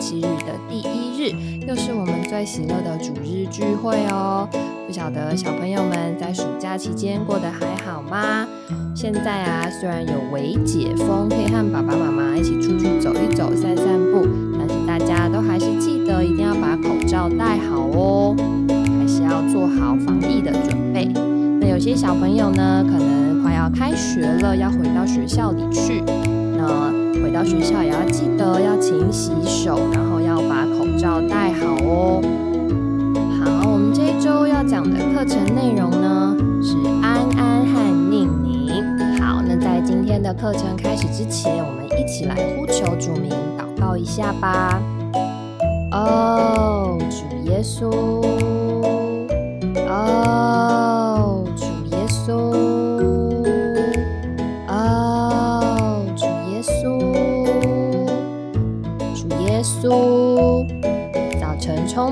七日的第一日，又是我们最喜乐的主日聚会哦。不晓得小朋友们在暑假期间过得还好吗？现在啊，虽然有微解封，可以和爸爸妈妈一起出去走一走、散散步，但是大家都还是记得一定要把口罩戴好哦，还是要做好防疫的准备。那有些小朋友呢，可能快要开学了，要回到学校里去。那回到学校也要记得要勤洗手，然后要把口罩戴好哦。好，我们这一周要讲的课程内容呢是安安和宁宁。好，那在今天的课程开始之前，我们一起来呼求主名，祷告一下吧。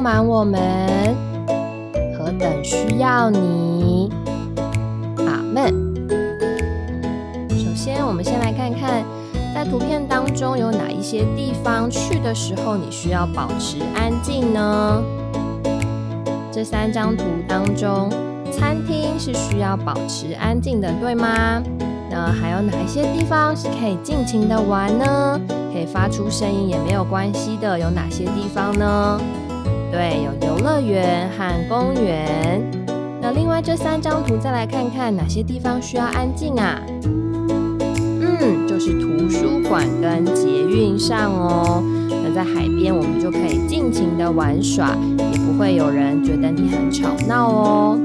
满我们，何等需要你！阿门。首先，我们先来看看，在图片当中有哪一些地方去的时候你需要保持安静呢？这三张图当中，餐厅是需要保持安静的，对吗？那还有哪一些地方是可以尽情的玩呢？可以发出声音也没有关系的，有哪些地方呢？对，有游乐园和公园。那另外这三张图再来看看哪些地方需要安静啊？嗯，就是图书馆跟捷运上哦。那在海边我们就可以尽情的玩耍，也不会有人觉得你很吵闹哦。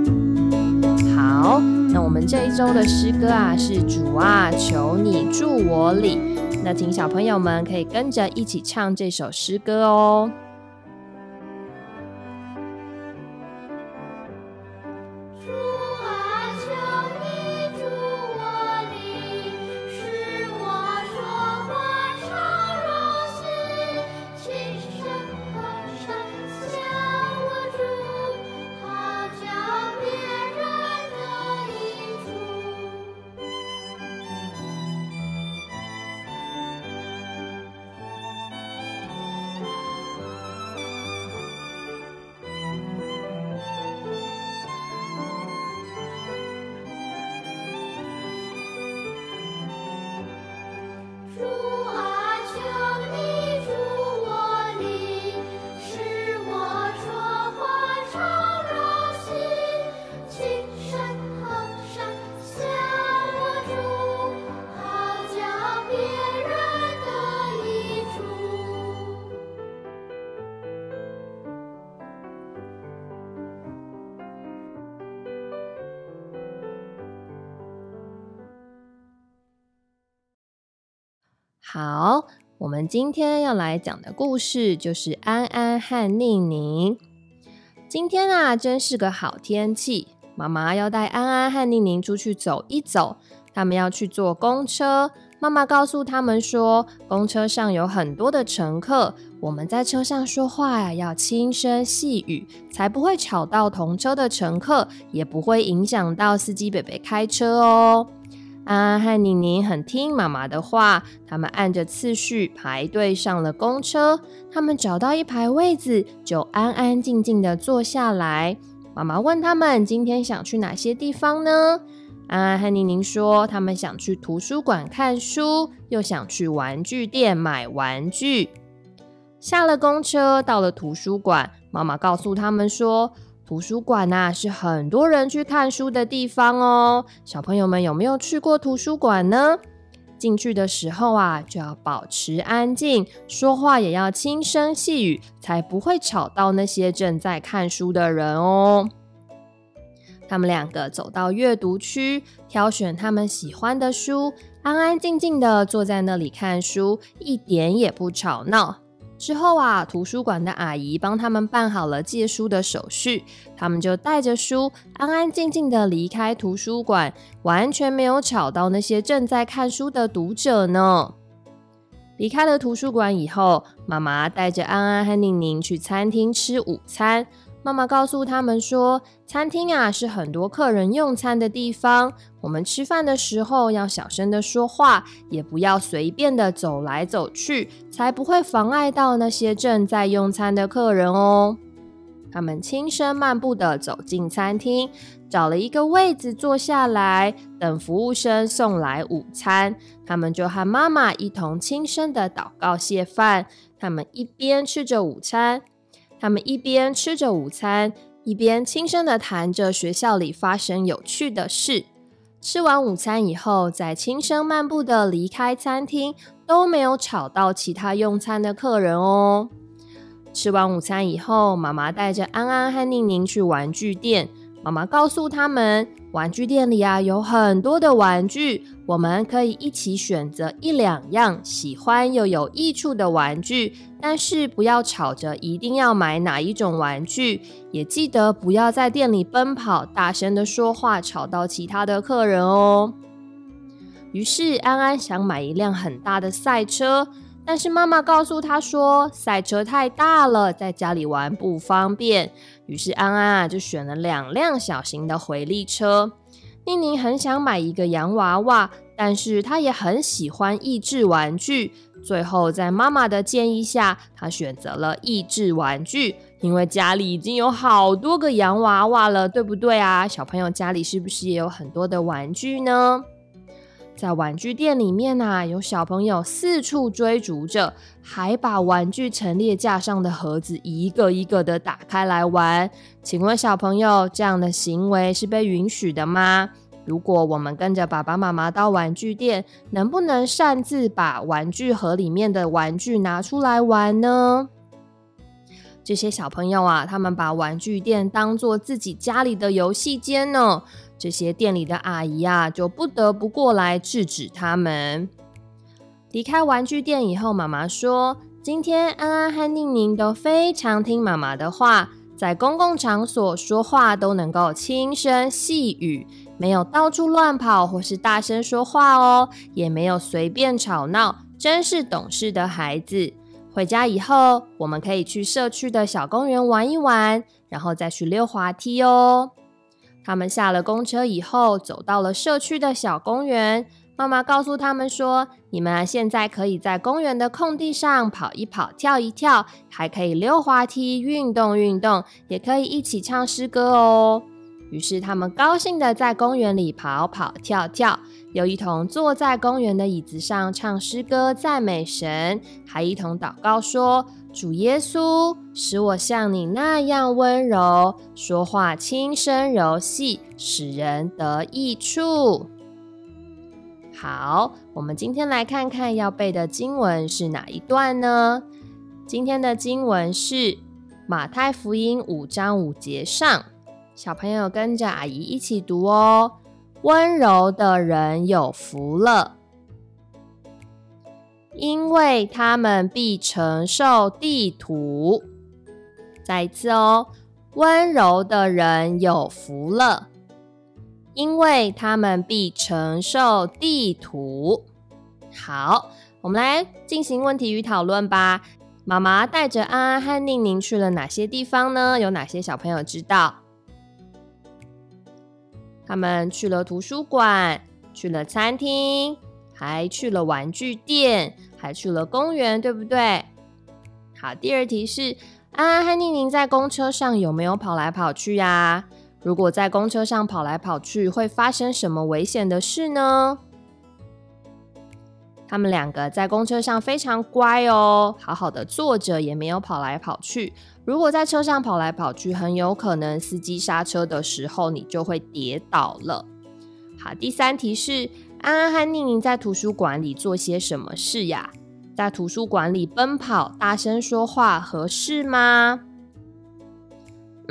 好。那我们这一周的诗歌啊，是主啊，求你住我里。那请小朋友们可以跟着一起唱这首诗歌哦。好，我们今天要来讲的故事就是安安和宁宁。今天啊，真是个好天气，妈妈要带安安和宁宁出去走一走。他们要去坐公车，妈妈告诉他们说，公车上有很多的乘客，我们在车上说话呀，要轻声细语，才不会吵到同车的乘客，也不会影响到司机北北开车哦。安安和宁宁很听妈妈的话，他们按着次序排队上了公车。他们找到一排位子，就安安静静的坐下来。妈妈问他们今天想去哪些地方呢？安安和宁宁说，他们想去图书馆看书，又想去玩具店买玩具。下了公车，到了图书馆，妈妈告诉他们说。图书馆呐，是很多人去看书的地方哦。小朋友们有没有去过图书馆呢？进去的时候啊，就要保持安静，说话也要轻声细语，才不会吵到那些正在看书的人哦。他们两个走到阅读区，挑选他们喜欢的书，安安静静的坐在那里看书，一点也不吵闹。之后啊，图书馆的阿姨帮他们办好了借书的手续，他们就带着书安安静静的离开图书馆，完全没有吵到那些正在看书的读者呢。离开了图书馆以后，妈妈带着安安和宁宁去餐厅吃午餐。妈妈告诉他们说，餐厅啊是很多客人用餐的地方，我们吃饭的时候要小声的说话，也不要随便的走来走去，才不会妨碍到那些正在用餐的客人哦。他们轻声漫步的走进餐厅，找了一个位子坐下来，等服务生送来午餐。他们就和妈妈一同轻声的祷告谢饭。他们一边吃着午餐。他们一边吃着午餐，一边轻声的谈着学校里发生有趣的事。吃完午餐以后，再轻声漫步的离开餐厅，都没有吵到其他用餐的客人哦。吃完午餐以后，妈妈带着安安和宁宁去玩具店。妈妈告诉他们，玩具店里啊有很多的玩具，我们可以一起选择一两样喜欢又有益处的玩具，但是不要吵着一定要买哪一种玩具，也记得不要在店里奔跑、大声的说话，吵到其他的客人哦。于是安安想买一辆很大的赛车。但是妈妈告诉他说，赛车太大了，在家里玩不方便。于是安安啊就选了两辆小型的回力车。宁宁很想买一个洋娃娃，但是她也很喜欢益智玩具。最后在妈妈的建议下，她选择了益智玩具，因为家里已经有好多个洋娃娃了，对不对啊？小朋友家里是不是也有很多的玩具呢？在玩具店里面呐，有小朋友四处追逐着，还把玩具陈列架上的盒子一个一个的打开来玩。请问小朋友，这样的行为是被允许的吗？如果我们跟着爸爸妈妈到玩具店，能不能擅自把玩具盒里面的玩具拿出来玩呢？这些小朋友啊，他们把玩具店当做自己家里的游戏间呢。这些店里的阿姨啊，就不得不过来制止他们。离开玩具店以后，妈妈说：“今天安安和宁宁都非常听妈妈的话，在公共场所说话都能够轻声细语，没有到处乱跑或是大声说话哦，也没有随便吵闹，真是懂事的孩子。回家以后，我们可以去社区的小公园玩一玩，然后再去溜滑梯哦。”他们下了公车以后，走到了社区的小公园。妈妈告诉他们说：“你们现在可以在公园的空地上跑一跑、跳一跳，还可以溜滑梯、运动运动，也可以一起唱诗歌哦。”于是他们高兴的在公园里跑跑跳跳，又一同坐在公园的椅子上唱诗歌、赞美神，还一同祷告说。主耶稣，使我像你那样温柔，说话轻声柔细，使人得益处。好，我们今天来看看要背的经文是哪一段呢？今天的经文是马太福音五章五节上，小朋友跟着阿姨一起读哦。温柔的人有福了。因为他们必承受地土。再一次哦，温柔的人有福了，因为他们必承受地土。好，我们来进行问题与讨论吧。妈妈带着安安和宁宁去了哪些地方呢？有哪些小朋友知道？他们去了图书馆，去了餐厅。还去了玩具店，还去了公园，对不对？好，第二题是安安和宁宁在公车上有没有跑来跑去呀？如果在公车上跑来跑去，会发生什么危险的事呢？他们两个在公车上非常乖哦，好好的坐着，也没有跑来跑去。如果在车上跑来跑去，很有可能司机刹车的时候，你就会跌倒了。好，第三题是。安安和宁宁在图书馆里做些什么事呀？在图书馆里奔跑、大声说话，合适吗？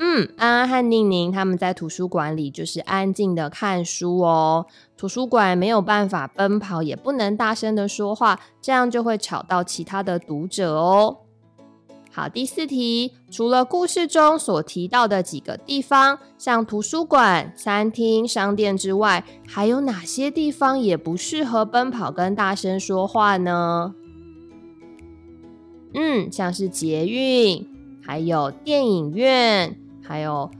嗯，安安和宁宁他们在图书馆里就是安静的看书哦。图书馆没有办法奔跑，也不能大声的说话，这样就会吵到其他的读者哦。好，第四题，除了故事中所提到的几个地方，像图书馆、餐厅、商店之外，还有哪些地方也不适合奔跑跟大声说话呢？嗯，像是捷运，还有电影院、还有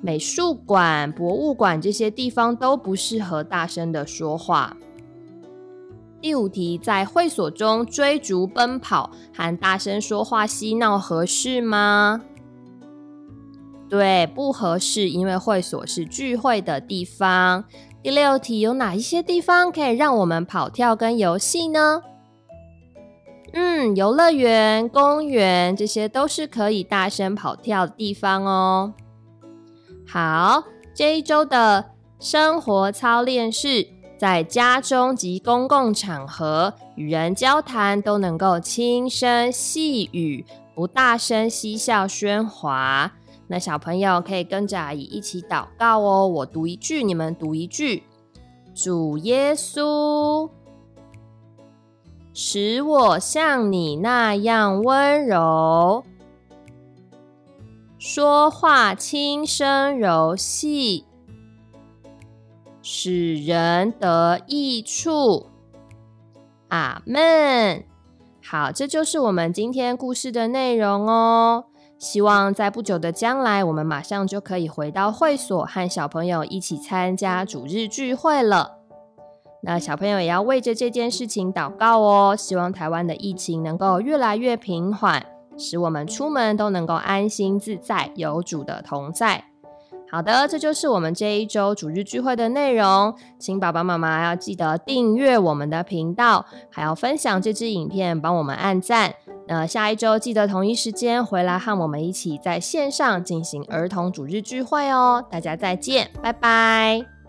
美术馆、博物馆这些地方都不适合大声的说话。第五题，在会所中追逐奔跑和大声说话嬉闹合适吗？对，不合适，因为会所是聚会的地方。第六题，有哪一些地方可以让我们跑跳跟游戏呢？嗯，游乐园、公园这些都是可以大声跑跳的地方哦。好，这一周的生活操练是。在家中及公共场合与人交谈，都能够轻声细语，不大声嬉笑喧哗。那小朋友可以跟着阿姨一起祷告哦。我读一句，你们读一句。主耶稣，使我像你那样温柔，说话轻声柔细。使人得益处，阿门。好，这就是我们今天故事的内容哦。希望在不久的将来，我们马上就可以回到会所，和小朋友一起参加主日聚会了。那小朋友也要为着这件事情祷告哦。希望台湾的疫情能够越来越平缓，使我们出门都能够安心自在，有主的同在。好的，这就是我们这一周主日聚会的内容，请爸爸妈妈要记得订阅我们的频道，还要分享这支影片，帮我们按赞。那下一周记得同一时间回来和我们一起在线上进行儿童主日聚会哦，大家再见，拜拜。